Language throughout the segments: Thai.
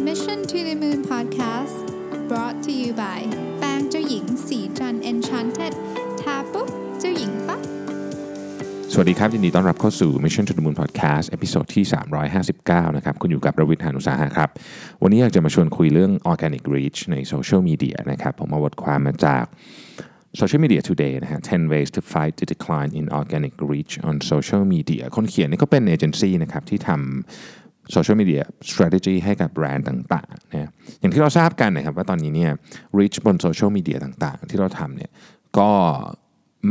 Mission to the Moon Podcast brought to you by แป้งเจ้าหญิงศรีจันทร์ Enchanted ทาปุ๊บเจ้าหญิงปั๊บสวัสดีครับยินดีต้อนรับเข้าสู่ Mission to the Moon Podcast episode ที่ 359 นะครับ คุณอยู่กับผมรวิศ หาญอุตสาหะครับ วันนี้อยากจะมาชวนคุยเรื่อง Organic Reach ในโซเชียลมีเดียนะครับ ผมเอาบทความมาจาก Social Media Today นะฮะ10 ways to fight the decline in organic reach on social media คนเขียนนี่ก็เป็นเอเจนซี่นะครับที่ทำ โซเชียลมีเดีย strategy ให้กับแบรนด์ต่างๆนะอย่างที่เราทราบกันนะครับว่าตอนนี้เนี่ย reach บนโซเชียลมีเดียต่างๆ ที่เราทำเนี่ยก็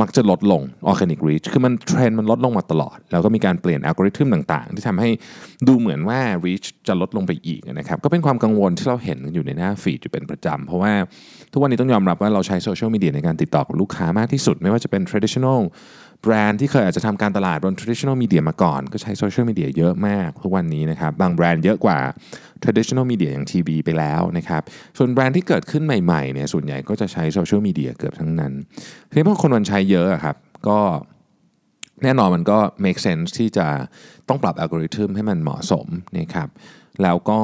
มักจะลดลง organic reach คือมันเทรนด์มันลดลงมาตลอด แล้วก็มีการเปลี่ยนอัลกอริทึมต่างๆ ที่ทำให้ดูเหมือนว่า reach จะลดลงไปอีกนะครับ ก็เป็นความกังวลที่เราเห็นอยู่ในหน้าฟีดอยู่เป็นประจำ เพราะว่าทุกวันนี้ต้องยอมรับว่าเราใช้โซเชียลมีเดียในการติดต่อกับลูกค้ามากที่สุด ไม่ว่าจะเป็น traditional แบรนด์ที่เคยอาจจะทำการตลาดบน traditional media มาก่อน ก็ใช้โซเชียลมีเดียเยอะมากทุกวันนี้นะครับ บางแบรนด์เยอะกว่า traditional media อย่างทีวีไปแล้วนะครับ ส่วนแบรนด์ที่เกิดขึ้นใหม่ๆเนี่ยส่วนใหญ่ก็จะใช้โซเชียลมีเดียเกือบทั้งนั้นทีนี้พอคนมันใช้เยอะครับก็แน่นอนมันก็ make sense ที่จะต้องปรับอัลกอริทึมให้มันเหมาะสมนะครับแล้วก็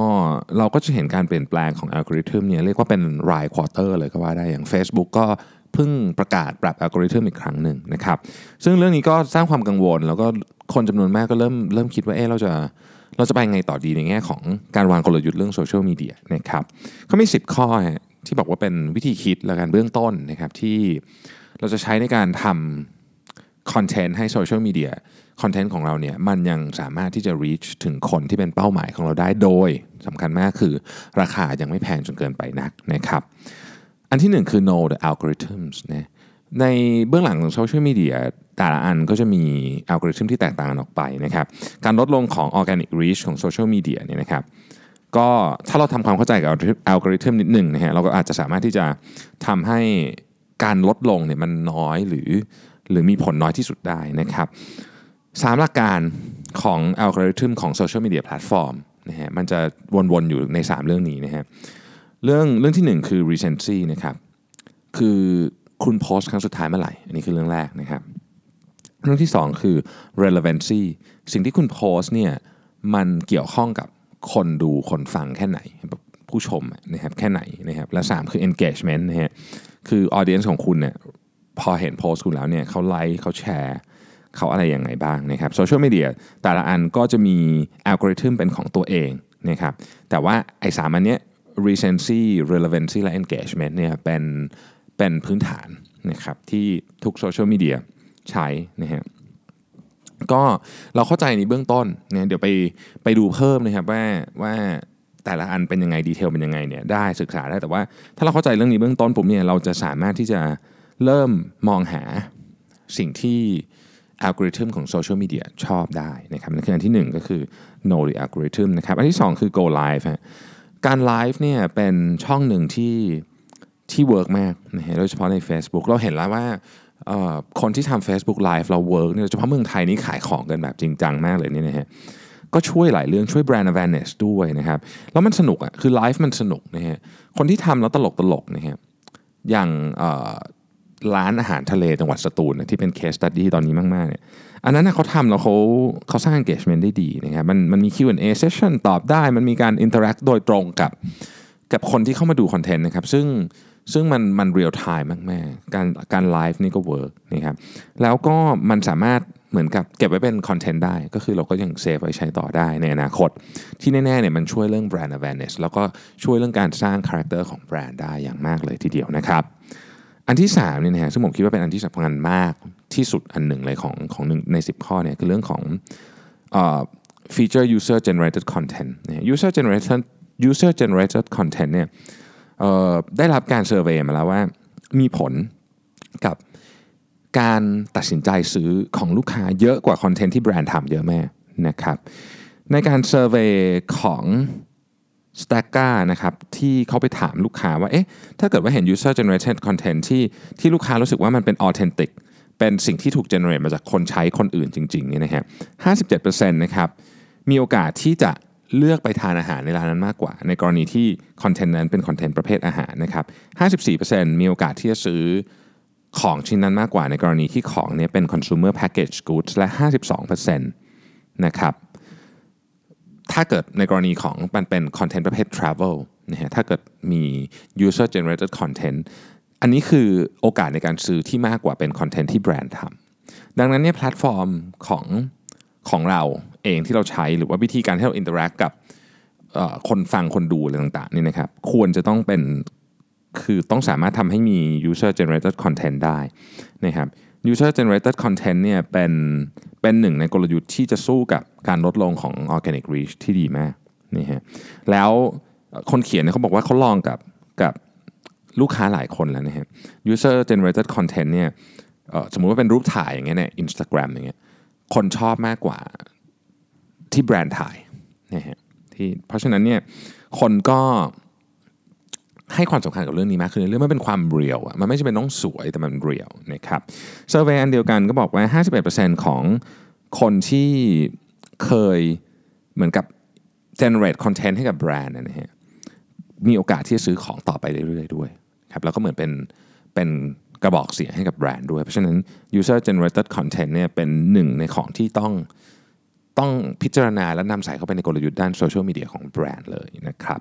เราก็จะเห็นการเปลี่ยนแปลงของอัลกอริทึมเนี่ยเรียกว่าเป็นราย quarter เลยก็ว่าได้อย่าง Facebook ก็ เพิ่งประกาศปรับอัลกอริทึมอีกครั้งหนึ่งนะครับ ซึ่งเรื่องนี้ก็สร้างความกังวล แล้วก็คนจำนวนมากก็เริ่มเริ่มคิดว่าเอ๊ะเราจะเราจะไปไงต่อดีในแง่ของการวางกลยุทธ์เรื่องโซเชียลมีเดียนะครับเขามี 10 ข้อที่บอกว่าเป็นวิธีคิดและการเบื้องต้นนะครับที่เราจะใช้ในการทำคอนเทนต์ให้โซเชียลมีเดียคอนเทนต์ของเราเนี่ยมันยังสามารถที่จะ reach ถึงคนที่เป็นเป้าหมายของเราได้โดยสำคัญมากคือราคายังไม่แพงจนเกินไปนักนะครับ อันที่หนึ่งคือ know the algorithms นะในเบื้องหลังของโซเชียลมีเดียแต่ละอันก็จะมีอัลกอริทึมที่แตกต่างกันออกไปนะครับ การลดลงของ organic reach ของโซเชียลมีเดียเนี่ยนะครับ ก็ถ้าเราทำความเข้าใจกับอัลกอริทึมนิดหนึ่งนะฮะเราก็อาจจะสามารถที่จะทำให้การลดลงเนี่ยมันน้อยหรือ หรือมีผลน้อยที่สุดได้นะครับสามหลักการของอัลกอริทึมของโซเชียลมีเดียแพลตฟอร์มนะฮะมันจะวนๆอยู่ใน 3 เรื่องนี้นะฮะ เรื่องเรื่องที่ 1 คือ recency นะครับคือคุณโพสต์ครั้งสุดท้ายเมื่อไหร่ อันนี้คือเรื่องแรกนะครับเรื่องที่ 2 คือ relevancy สิ่งที่คุณโพสต์เนี่ยมันเกี่ยวข้องกับคนดูคนฟังแค่ไหนแบบผู้ชมนะครับแค่ไหนนะครับและ 3 คือ engagement นะฮะคือ audience ของคุณเนี่ยพอเห็นโพสต์คุณแล้วเนี่ยเขาไลค์เขาแชร์เขาอะไรยังไงบ้างนะครับโซเชียลมีเดียแต่ละอันก็จะมีอัลกอริทึมเป็นของตัวเองนะครับแต่ว่าไอ้สามอันเนี้ย recency relevancy และ engagement เนี่ยเป็นเป็นพื้นฐานนะครับที่ทุกโซเชียลมีเดียใช้นะฮะก็เราเข้าใจในเบื้องต้นเนี่ยเดี๋ยวไปไปดูเพิ่มนะครับว่าว่าแต่ละอันเป็นยังไงดีเทลเป็นยังไงเนี่ยได้ศึกษาได้แต่ว่าถ้าเราเข้าใจเรื่องนี้เบื้องต้นผมเนี่ยเราจะสามารถที่จะเริ่มมองหาสิ่งที่อัลกอริทึมของโซเชียลมีเดียชอบได้นะครับนั่นคืออันที่ 1 ก็คือ know the algorithm นะครับ อันที่ 2 คือ go live ฮะ การไลฟ์เนี่ยเป็นช่องหนึ่งที่ที่ work มากนะฮะโดยเฉพาะใน Facebook เราเห็นแล้วว่าคนที่ทำ Facebook Live แล้ว work เนี่ยโดยเฉพาะเมืองไทยนี่ขายของกันแบบจริงจังมากเลยเนี่ยนะฮะก็ช่วยหลายเรื่องช่วยแบรนด์ awareness ด้วยนะครับ แล้วมันสนุกอะคือไลฟ์มันสนุกนะฮะคนที่ทำแล้วตลกตลกนะฮะอย่างอ ร้านอาหารทะเลจังหวัดสตูลที่เป็น case study ตอนนี้มากๆเนี่ยอันนั้นเขาทำแล้วเขาเขาสร้าง engagement ได้ดีนะครับมันมันมี Q&A session ตอบได้ มันมีการ interact โดยตรงกับกับคนที่เข้ามาดูคอนเทนต์นะครับซึ่งซึ่งมันมันเรียลไทม์มากๆการการไลฟ์นี่ก็ work นะครับแล้วก็มันสามารถเหมือนกับเก็บไว้เป็นคอนเทนต์ได้ ก็คือเราก็ยังเซฟไว้ใช้ต่อได้ในอนาคต ที่แน่ๆเนี่ยมันช่วยเรื่องแบรนด์ awareness แล้วก็ช่วยเรื่องการสร้างคาแรคเตอร์ของแบรนด์ได้อย่างมากเลยทีเดียวนะครับ อันที่3เนี่ยนะฮะซึ่งผมคิดว่าเป็นอันที่สำคัญมากที่สุดอันหนึ่งเลยของของหนึ่งใน 10 ข้อเนี่ยคือเรื่องของเอ่อ feature user generated content นะ user generated user generated content เนี่ยเอ่อได้รับการ survey มาแล้วว่ามีผลกับการตัดสินใจซื้อของลูกค้าเยอะกว่าคอนเทนต์ที่แบรนด์ทำเยอะมากนะครับในการเซอร์เวยของ s t a c k a นะครับที่เขาไปถามลูกค้าว่าเอ๊ะถ้าเกิดว่าเห็น user generated content ที่ที่ลูกค้ารู้สึกว่ามันเป็น authentic เป็นสิ่งที่ถูก generate มาจากคนใช้คนอื่นจริงๆนี่นะฮะ57%นะครับมีโอกาสที่จะเลือกไปทานอาหารในร้านนั้นมากกว่า ในกรณีที่คอนเทนต์นั้นเป็นคอนเทนต์ประเภทอาหารนะครับ54%มีโอกาสที่จะซื้อของชิ้นนั้นมากกว่า ในกรณีที่ของเนี่ยเป็น consumer package goods และ 52%นะครับ ถ้าเกิดในกรณีของมันเป็นคอนเทนต์ประเภท travel นะฮะถ้าเกิดมี user generated content อันนี้คือโอกาสในการซื้อที่มากกว่าเป็นคอนเทนต์ที่แบรนด์ทำดังนั้นเนี่ยแพลตฟอร์มของของเราเองที่เราใช้หรือว่าวิธีการที่เรา interact กับคนฟังคนดูอะไรต่างๆนี่นะครับควรจะต้องเป็นคือต้องสามารถทำให้มี user generated content ได้นะครับ user generated content เนี่ยเป็นเป็นหนึ่งในกลยุทธ์ที่จะสู้กับการลดลงของ organic reach ที่ดีมากนี่ฮะแล้วคนเขียนเนยเขาบอกว่าเขาลองกับกับลูกค้าหลายคนแล้วนะฮะ user generated content เนี่ยสมมุติว่าเป็นรูปถ่ายอย่างเงี้ยเนี่ย Instagram อย่างเงี้ยคนชอบมากกว่าที่แบรนด์ถ่ายนะฮะที่เพราะฉะนั้นเนี่ยคนก็ ให้ความสำคัญกับเรื่องนี้มากขึ้นเรื่องมันเป็นความเรียวอะมันไม่ใช่เป็นต้องสวยแต่มันเรียวนะครับเซอร์เวยอันเดียวกันก็บอกว่า 51%ของคนที่เคยเหมือนกับ generate content ให้กับแบรนด์นะฮะมีโอกาสที่จะซื้อของต่อไปเรื่อยๆด้วยครับแล้วก็เหมือนเป็นเป็นกระบอกเสียงให้กับแบรนด์ด้วย เพราะฉะนั้น user generated content เนี่ยเป็นหนึ่งในของที่ต้อง ต้องพิจารณาและนำใส่เข้าไปในกลยุทธ์ด้านโซเชียลมีเดียของแบรนด์เลยนะครับ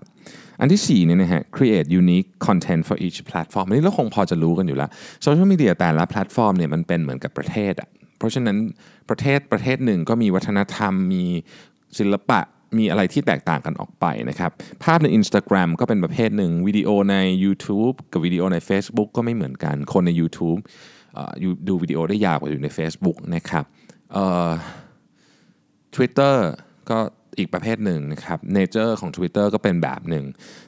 อันที่4เนี่ยนะฮะ create unique content for each platform อันนี้เราคงพอจะรู้กันอยู่แล้วโซเชียลมีเดียแต่ละแพลตฟอร์มเนี่ยมันเป็นเหมือนกับประเทศอะเพราะฉะนั้นประเทศประเทศหนึ่งก็มีวัฒนธรรมมีศิลปะมีอะไรที่แตกต่างกันออกไปนะครับ ภาพใน Instagram ก็เป็นประเภทหนึ่งวิดีโอใน YouTube กับวิดีโอใน Facebook ก็ไม่เหมือนกัน คนใน YouTube ดูวิดีโอได้ยาวกว่าอยู่ใน Facebook นะครับ Twitter ก็อีกประเภทหนึ่งนะครับเนเจอร์ของ Twitter ก็เป็นแบบหนึ่ง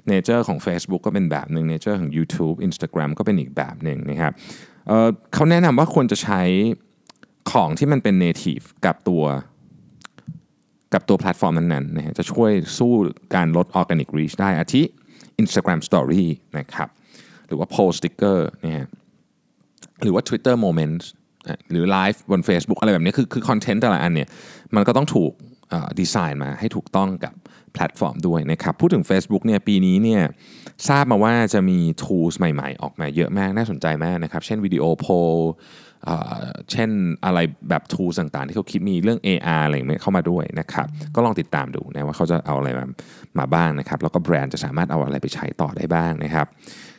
เนเจอร์ของ Facebook ก็เป็นแบบหนึ่งเนเจอร์ของ YouTube Instagram ก็เป็นอีกแบบหนึ่งนะครับเขาแนะนำว่าควรจะใช้ของที่มันเป็น native กับตัวกับตัวแพลตฟอร์มนั้นๆนะฮะจะช่วยสู้การลด organic reach ได้อาทิ Instagram Story นะครับหรือว่า post sticker นะฮะหรือว่า Twitter Moments หรือไลฟ์บน Facebook อะไรแบบนี้คือคือคอนเทนต์แต่ละอันเนี่ยมันก็ต้องถูกดีไซน์มาให้ถูกต้องกับแพลตฟอร์มด้วยนะครับ พูดถึง Facebook เนี่ยปีนี้เนี่ยทราบมาว่าจะมี tools ใหม่ๆ ออกมาเยอะมากน่าสนใจมากนะครับ เช่นวิดีโอโพลเช่นอะไรแบบ tools ต่างๆ ที่เขาคิดมีเรื่อง AR อะไรอย่างเงี้ยเข้ามาด้วยนะครับ ก็ลองติดตามดูนะว่าเขาจะเอาอะไรมามาบ้างนะครับ แล้วก็แบรนด์จะสามารถเอาอะไรไปใช้ต่อได้บ้างนะครับ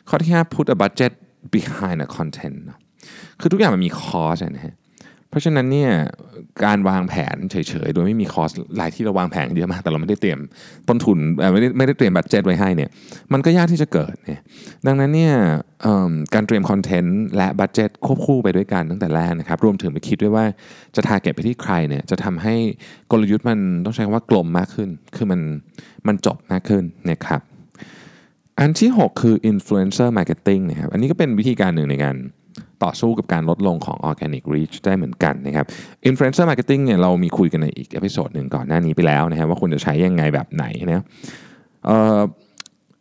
ข้อที่ 5 put a budget behind a content คือทุกอย่างมันมี cost นะฮะเพราะฉะนั้นเนี่ยการวางแผนเฉยๆ โดยไม่มี cost หลายที่เราวางแผนเยอะมาก แต่เราไม่ได้เตรียมต้นทุนไม่ได้ไม่ได้เตรียม budget ไว้ให้เนี่ยมันก็ยากที่จะเกิดเนี่ยดังนั้นเนี่ยการเตรียมคอนเทนต์และ budget ควบคู่ไปด้วยกันตั้งแต่แรกนะครับ รวมถึงไปคิดด้วยว่าจะ target ไปที่ใครเนี่ยจะทำให้กลยุทธ์มันต้องใช้คำว่ากลมมากขึ้น คือมันมันจบมากขึ้นนะครับอันที่ 6 คือ influencer marketing นะครับอันนี้ก็เป็นวิธีการหนึ่งในการ ต่อสู้กับการลดลงของ organic reach ได้เหมือนกันนะครับ influencer marketing เนี่ยเรามีคุยกันในอีก episode หนึ่งก่อนหน้านี้ไปแล้วนะครับว่าคุณจะใช้ยังไงแบบไหนนะ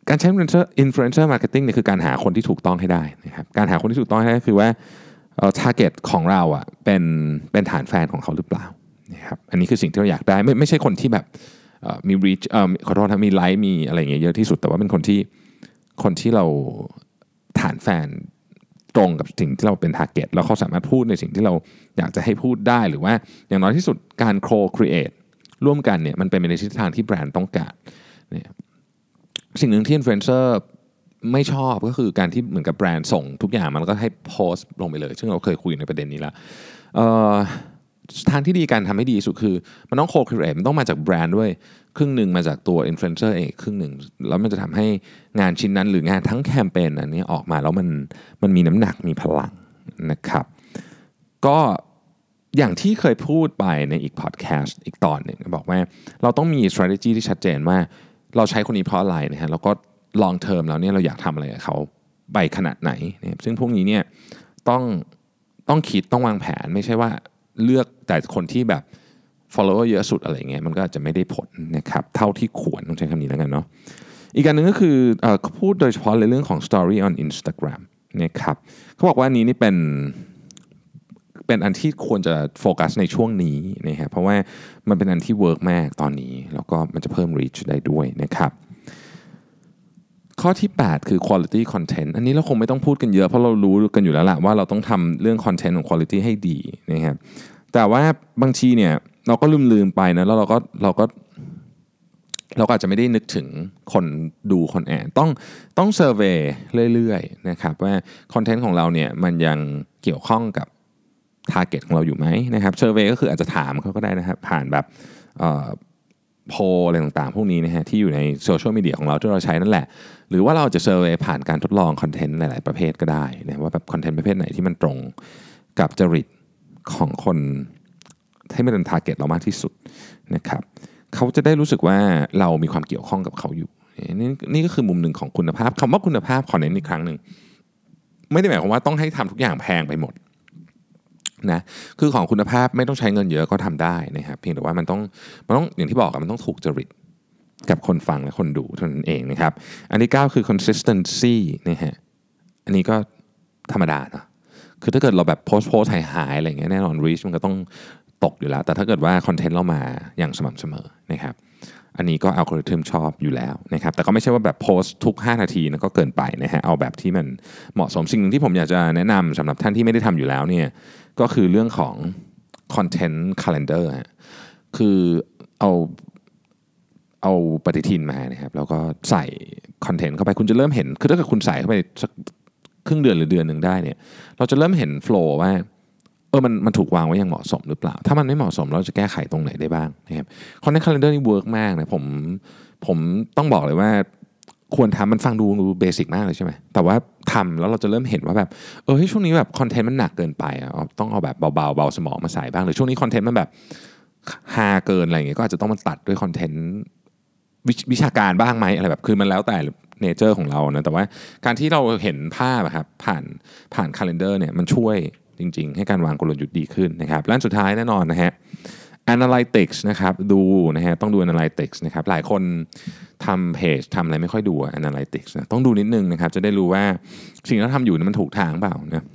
การใช้ influencer influencer marketing เนี่ยคือการหาคนที่ถูกต้องให้ได้นะครับการหาคนที่ถูกต้องให้ได้คือว่า target ของเราอะเป็นเป็นฐานแฟนของเขาหรือเปล่านะครับอันนี้คือสิ่งที่เราอยากได้ไม่ไม่ใช่คนที่แบบมี reach ขอโทษนะมีไลค์มีอะไรเงี้ยเยอะที่สุดแต่ว่าเป็นคนที่คนที่เราฐานแฟน ตรงกับสิ่งที่เราเป็น target แล้วเขาสามารถพูดในสิ่งที่เราอยากจะให้พูดได้หรือว่าอย่างน้อยที่สุดการ co-create ร่วมกันเนี่ยมันเป็นไปในทิศทางที่แบรนด์ต้องการเนี่ยสิ่งหนึ่งที่อินฟลูเอนเซอร์ไม่ชอบก็คือการที่เหมือนกับแบรนด์ส่งทุกอย่างมันก็ให้โพสต์ลงไปเลย ซึ่งเราเคยคุยในประเด็นนี้แล้ว ทางที่ดีการทำให้ดีสุดคือ มันต้อง co-create มันต้องมาจากแบรนด์ด้วย ครึ่งหนึ่งมาจากตัวอินฟลูเอนเซอร์เองครึ่งหนึ่ง แล้วมันจะทำให้งานชิ้นนั้นหรืองานทั้งแคมเปญอันนี้ออกมาแล้วมันมันมีน้ำหนักมีพลังนะครับ ก็อย่างที่เคยพูดไปในอีกพอดแคสต์อีกตอนหนึ่งบอกว่า เราต้องมี strategy ที่ชัดเจนว่า เราใช้คนนี้เพราะอะไรนะฮะแล้วก็ long term แล้วเนี่ยเราอยากทำอะไรกับเขาไปขนาดไหนนะซึ่งพวกนี้เนี่ยต้องต้องคิดต้องวางแผนไม่ใช่ว่า เลือกแต่คนที่แบบ follower เยอะสุดอะไรเงี้ยมันก็จะไม่ได้ผลนะครับเท่าที่ควรต้องใช้คำนี้แล้วกันเนาะอีกการหนึ่งก็คือเขาพูดโดยเฉพาะในเรื่องของ story on Instagram นะครับเขาบอกว่านี้นี่เป็นเป็นอันที่ควรจะโฟกัสในช่วงนี้นะครับเพราะว่ามันเป็นอันที่เวิร์กมากตอนนี้ แล้วก็มันจะเพิ่ม reach ได้ด้วยนะครับ ข้อที่ 8 คือ quality content อันนี้เราคงไม่ต้องพูดกันเยอะเพราะเรารู้กันอยู่แล้วแหละว่าเราต้องทำเรื่อง content ของ quality ให้ดีนะครับแต่ว่าบางทีเนี่ยเราก็ลืมลืมไปนะแล้วเราก็เราก็เราก็อาจจะไม่ได้นึกถึงคนดูคนอ่านต้องต้อง survey เรื่อยๆนะครับว่าคอนเทนต์ของเราเนี่ยมันยังเกี่ยวข้องกับ target ของเราอยู่ไหมนะครับ survey ก็คืออาจจะถามเขาก็ได้นะครับผ่านแบบ โพลอะไรต่างๆ พวกนี้นะฮะที่อยู่ในโซเชียลมีเดียของเราที่เราใช้นั่นแหละ หรือว่าเราจะ survey ผ่านการทดลองคอนเทนต์หลายๆประเภทก็ได้นะว่าแบบคอนเทนต์ประเภทไหนที่มันตรงกับจริตของคนให้มันเป็น target เรามากที่สุดนะครับเขาจะได้รู้สึกว่าเรามีความเกี่ยวข้องกับเขาอยู่นี่นี่ก็คือมุมหนึ่งของคุณภาพคำว่าคุณภาพขอเน้นอีกครั้งหนึ่งไม่ได้หมายความว่าต้องให้ทำทุกอย่างแพงไปหมด นะคือของคุณภาพไม่ต้องใช้เงินเยอะก็ทำได้นะครับเพียงแต่ว่ามันต้องมันต้องอย่างที่บอกมันต้องถูกจริตกับคนฟังและคนดูเท่านั้นเองนะครับ อันที่ 9 คือ consistency นะฮะอันนี้ก็ธรรมดาเนาะคือถ้าเกิดเราแบบโพสโพสหายหายอะไรเงี้ยแน่นอน reach มันก็ต้องตกอยู่แล้ว แต่ถ้าเกิดว่าคอนเทนต์เรามาอย่างสม่ำเสมอนะครับ อันนี้ก็อัลกอริทึมชอบอยู่แล้วนะครับแต่ก็ไม่ใช่ว่าแบบโพสต์ทุก 5 นาทีนะก็เกินไปนะฮะเอาแบบที่มันเหมาะสมสิ่งหนึ่งที่ผมอยากจะแนะนำสำหรับท่านที่ไม่ได้ทำอยู่แล้วเนี่ยก็คือเรื่องของคอนเทนต์คาล endar คือเอาเอาปฏิทินมานะครับแล้วก็ใส่คอนเทนต์เข้าไปคุณจะเริ่มเห็น คือถ้าเกิดคุณใส่เข้าไปสักครึ่งเดือนหรือเดือนหนึ่งได้เนี่ยเราจะเริ่มเห็น flow ว่า เออมันมันถูกวางไว้อย่างเหมาะสมหรือเปล่า ถ้ามันไม่เหมาะสมเราจะแก้ไขตรงไหนได้บ้างนะครับคอนเทนต์คาล endar นี่เวิร์กมากนะผมผมต้องบอกเลยว่าควรทำมันฟังดูดู basic มากเลยใช่ไหมแต่ว่าทำแล้วเราจะเริ่มเห็นว่าแบบเออช่วงนี้แบบคอนเทนต์มันหนักเกินไปอะต้องเอาแบบเบาๆเบาสมองมาใส่บ้างหรือช่วงนี้คอนเทนต์มันแบบฮาเกินอะไรอย่างเงี้ยก็อาจจะต้องมาตัดด้วยคอนเทนต์วิชาการบ้างไหมอะไรแบบคือมันแล้วแต่ nature ของเรานะแต่ว่าการที่เราเห็นภาพครับผ่านผ่านคาล endar เนี่ยมันช่วย จริง ๆ ให้การวางกลยุทธ์ดีขึ้นนะครับและสุดท้ายแน่นอนนะฮะ analytics นะครับดูนะฮะต้องดู analytics นะครับหลายคนทำเพจทำอะไรไม่ค่อยดู analytics นะต้องดูนิดนึงนะครับจะได้รู้ว่าสิ่งที่เราทำอยู่มันถูกทางเปล่านะ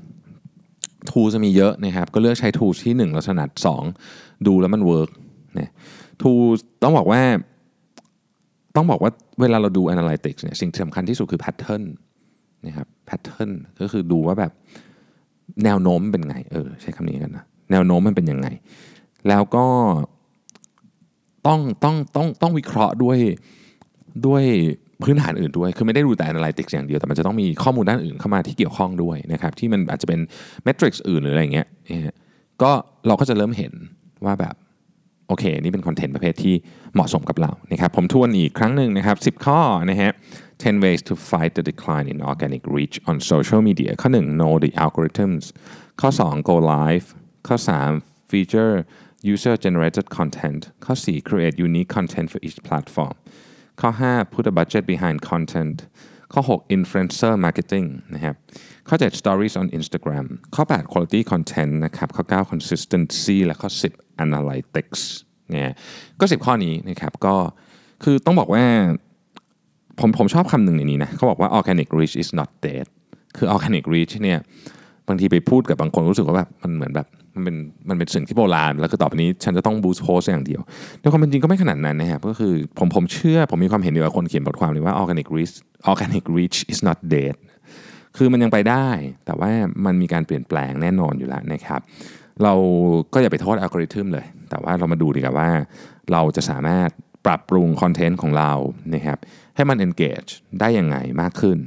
ทูจะมีเยอะนะครับก็เลือกใช้ทูที่ 1 เราถนัด 2 ดูแล้วมันเวิร์กนะทูต้องบอกว่า ต้องบอกว่าเวลาเราดู analytics เนี่ยสิ่งสำคัญที่สุดคือ pattern นะครับ pattern ก็คือดูว่าแบบ แนวโน้มเป็นไง เออ ใช้คำนี้กันนะ แนวโน้มมันเป็นยังไง แล้วก็ต้องต้องต้องต้องวิเคราะห์ด้วยด้วยพื้นฐานอื่นด้วย คือไม่ได้ดูแต่ analytics อย่างเดียว แต่มันจะต้องมีข้อมูลด้านอื่นเข้ามาที่เกี่ยวข้องด้วยนะครับ ที่มันอาจจะเป็น metrics อื่นหรืออะไรเงี้ย ก็เราก็จะเริ่มเห็นว่าแบบโอเค นี่เป็นคอนเทนต์ประเภทที่เหมาะสมกับเรานะครับ ผมทวนอีกครั้งหนึ่งนะครับ 10 ข้อนะฮะ 10 ways to fight the decline in organic reach on social media ข้อ 1 know the algorithms ข้อ 2 go live ข้อ 3 feature user generated content ข้อ 4 create unique content for each platform ข้อ 5 put a budget behind content ข้อ 6 influencer marketing นะครับข้อ 7 stories on Instagram ข้อ 8 quality content นะครับข้อ 9 consistency และข้อ 10 analytics เนี่ยก็ 10 ข้อนี้นะครับก็คือต้องบอกว่า ผมผมชอบคำหนึ่งในนี้นะเขาบอกว่า organic reach is not dead คือ organic reach เนี่ยบางทีไปพูดกับบางคนรู้สึกว่าแบบมันเหมือนแบบมันเป็นมันเป็นสิ่งที่โบราณ แล้วคือต่อไปนี้ฉันจะต้องบูสต์โพสอย่างเดียวแต่ความเป็นจริงก็ไม่ขนาดนั้นนะครับก็คือผมผมเชื่อผมมีความเห็นเดียวกับคนเขียนบทความเลยว่า organic reach organic reach is not dead คือมันยังไปได้ แต่ว่ามันมีการเปลี่ยนแปลงแน่นอนอยู่แล้วนะครับ เราก็อย่าไปโทษอัลกอริทึมเลย แต่ว่าเรามาดูดีกว่าว่า เราจะสามารถ ปรับปรุงคอนเทนต์ของเรานะครับให้มัน engage ได้ยังไงมากขึ้น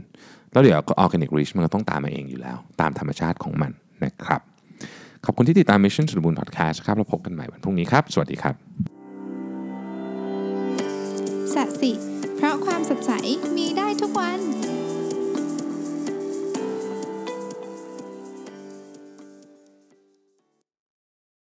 แล้วเดี๋ยว organic reach มันก็ต้องตามมาเองอยู่แล้ว ตามธรรมชาติของมันนะครับ ขอบคุณที่ติดตาม Mission to the Moon Podcast ครับเราพบกันใหม่วันพรุ่งนี้ครับ สวัสดีครับสัสิเพราะความสดใสมีได้ทุกวัน